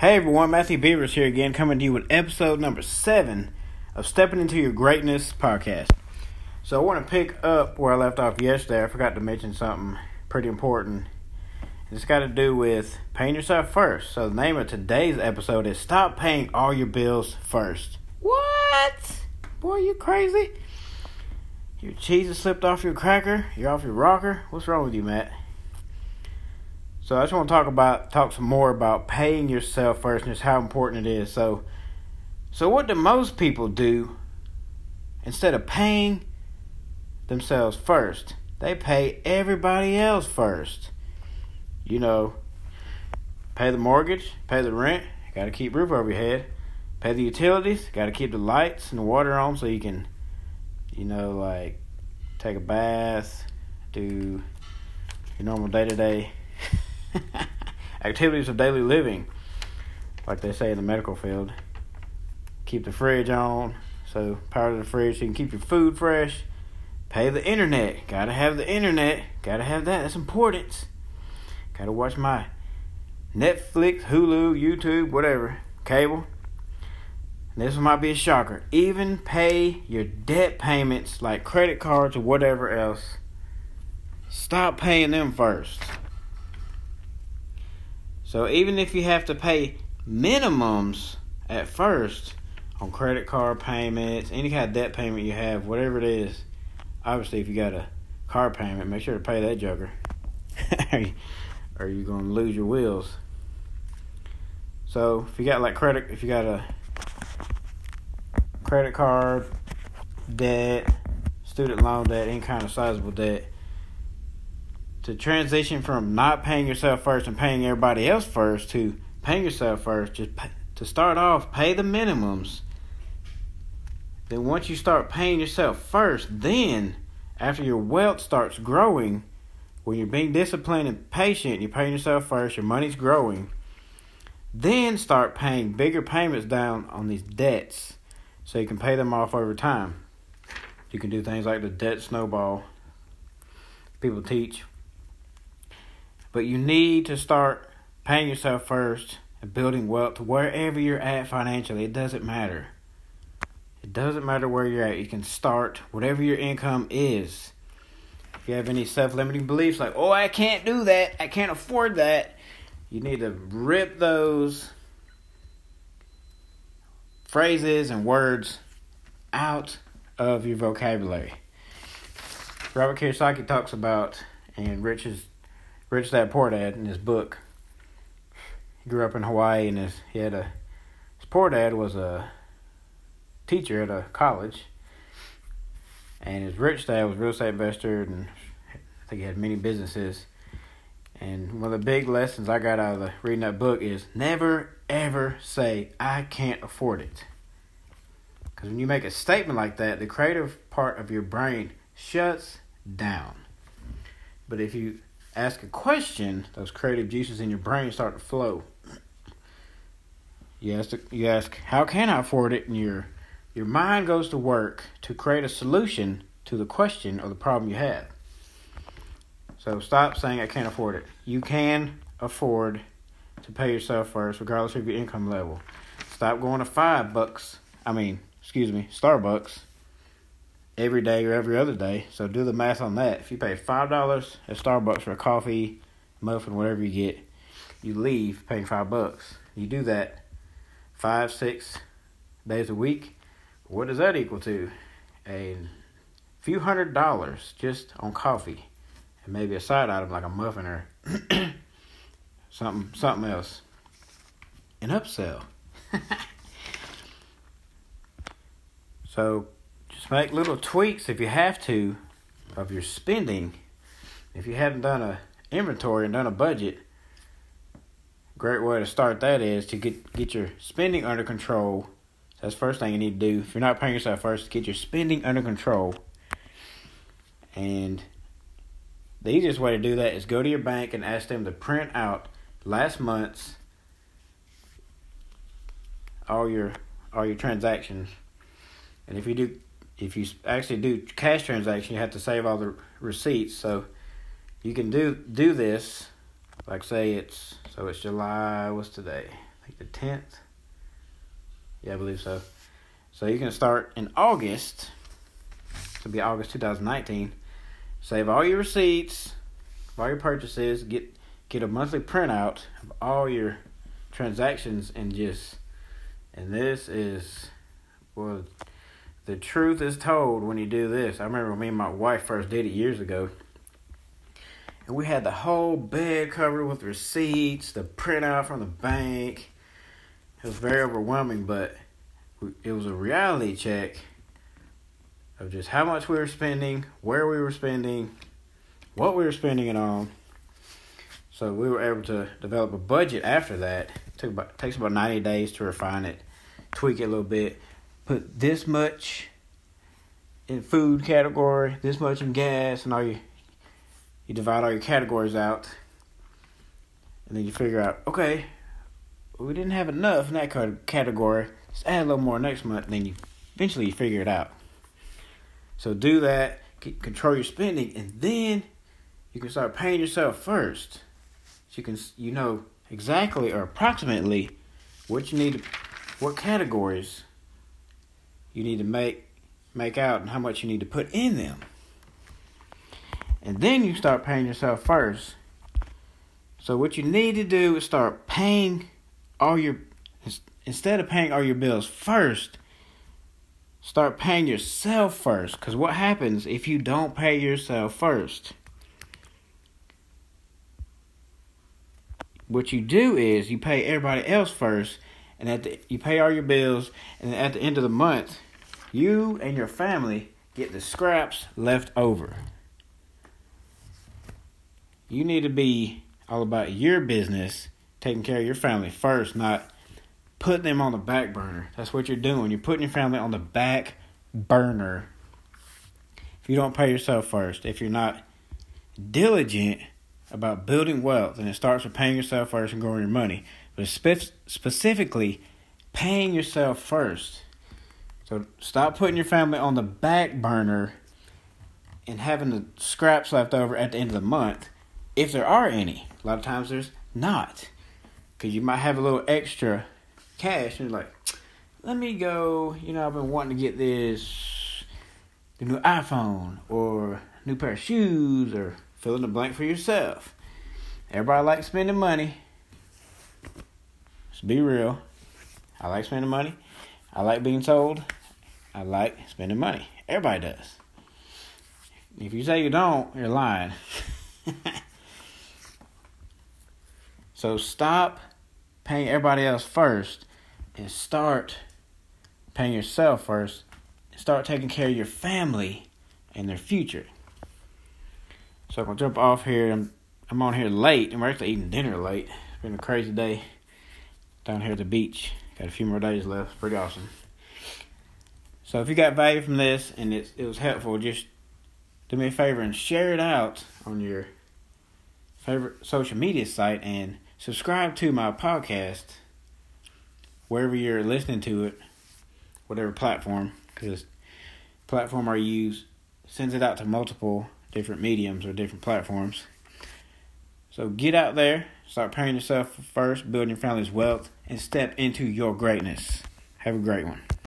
Hey everyone, Matthew Beavers here again, coming to you with episode number seven of Stepping Into Your Greatness podcast. So I want to pick up where I left off yesterday. I forgot to mention something pretty important. It's got to do with paying yourself first. So the name of today's episode is Stop Paying All Your Bills First. What? Boy, you crazy? Your cheese has slipped off your cracker? You're off your rocker? What's wrong with you, Matt? So I just want to talk about talk some more about paying yourself first and just how important it is. So so what do most people do instead of paying themselves first? They pay everybody else first. You know, pay the mortgage, pay the rent, got to keep roof over your head, pay the utilities, got to keep the lights and the water on so you can you know like take a bath, do your normal day-to-day activities of daily living, like they say in the medical field. Keep the fridge on, so power to the fridge so you can keep your food fresh. Pay the internet. Gotta have the internet. Gotta have that. That's important. Gotta watch my Netflix, Hulu, YouTube, whatever, cable. This might be a shocker. Even pay your debt payments like credit cards or whatever else. Stop paying them first. So even if you have to pay minimums at first on credit card payments, any kind of debt payment you have, whatever it is, obviously if you got a car payment, make sure to pay that joker. or you're gonna lose your wheels. So if you got like credit, if you got a credit card debt, student loan debt, any kind of sizable debt, to transition from not paying yourself first and paying everybody else first to paying yourself first, just pay, to start off, pay the minimums. Then once you start paying yourself first, then after your wealth starts growing, when you're being disciplined and patient, you're paying yourself first, your money's growing. Then start paying bigger payments down on these debts so you can pay them off over time. You can do things like the debt snowball people teach but you need to start paying yourself first and building wealth wherever you're at financially. It doesn't matter. It doesn't matter where you're at. You can start whatever your income is. If you have any self limiting beliefs like, oh, I can't do that, I can't afford that, you need to rip those phrases and words out of your vocabulary. Robert Kiyosaki talks about, and Rich Rich Dad Poor Dad in his book. He grew up in Hawaii and his he had a his poor dad was a teacher at a college, and his rich dad was real estate investor and I think he had many businesses. And one of the big lessons I got out of the, reading that book is never ever say I can't afford it. Because when you make a statement like that, the creative part of your brain shuts down. But if you ask a question, those creative juices in your brain start to flow. You ask, you ask, how can I afford it? And your your mind goes to work to create a solution to the question or the problem you have. So stop saying I can't afford it. You can afford to pay yourself first, regardless of your income level. Stop going to five bucks. I mean, excuse me, Starbucks every day or every other day. So do the math on that. If you pay five dollars at Starbucks for a coffee, muffin, whatever you get, you leave paying five bucks. You do that five, six days a week. What does that equal to? A few hundred dollars just on coffee, and maybe a side item like a muffin or something, something else. An upsell. so make little tweaks if you have to of your spending. If you haven't done a inventory and done a budget, great way to start that is to get get your spending under control. That's first thing you need to do. If you're not paying yourself first, get your spending under control. And the easiest way to do that is go to your bank and ask them to print out last month's all your all your transactions. And if you do if you actually do cash transaction, you have to save all the receipts. So you can do do this, like say it's so it's July. What's today? I think the 10th. Yeah, I believe so. So you can start in August. Will be August 2019. Save all your receipts, all your purchases. Get get a monthly printout of all your transactions and just. And this is, well, the truth is told when you do this. I remember me and my wife first did it years ago. And we had the whole bed covered with receipts, the printout from the bank. It was very overwhelming, but it was a reality check of just how much we were spending, where we were spending, what we were spending it on. So we were able to develop a budget after that. It took about takes about ninety days to refine it, tweak it a little bit, put this much in food category, this much in gas, and all you you divide all your categories out, and then you figure out okay, we didn't have enough in that category. Let's add a little more next month, and then you eventually you figure it out. So do that, control your spending, and then you can start paying yourself first. So you can you know exactly or approximately what you need what categories you need to make make out and how much you need to put in them. And then you start paying yourself first. So what you need to do is start paying all your instead of paying all your bills first, Start paying yourself first. Because what happens if you don't pay yourself first? What you do is you pay everybody else first, and at the, you pay all your bills, and at the end of the month, you and your family get the scraps left over. You need to be all about your business, taking care of your family first, not putting them on the back burner. That's what you're doing. You're putting your family on the back burner. If you don't pay yourself first, if you're not diligent about building wealth, and it starts with paying yourself first and growing your money, but spe- specifically paying yourself first. So stop putting your family on the back burner and having the scraps left over at the end of the month, if there are any. A lot of times there's not. Because you might have a little extra cash and you're like, let me go, you know, I've been wanting to get this the new iPhone or new pair of shoes or fill in the blank for yourself. Everybody likes spending money. Let's be real. I like spending money. I like being told. I like spending money. Everybody does. If you say you don't, you're lying. so stop paying everybody else first and start paying yourself first. Start taking care of your family and their future. So I'm gonna jump off here. I'm I'm on here late, and we're actually eating dinner late. It's been a crazy day down here at the beach. Got a few more days left. Pretty awesome. So if you got value from this and it it was helpful, just do me a favor and share it out on your favorite social media site and subscribe to my podcast wherever you're listening to it, whatever platform, because platform I use sends it out to multiple different mediums or different platforms. So get out there, start paying yourself first, building your family's wealth, and step into your greatness. Have a great one.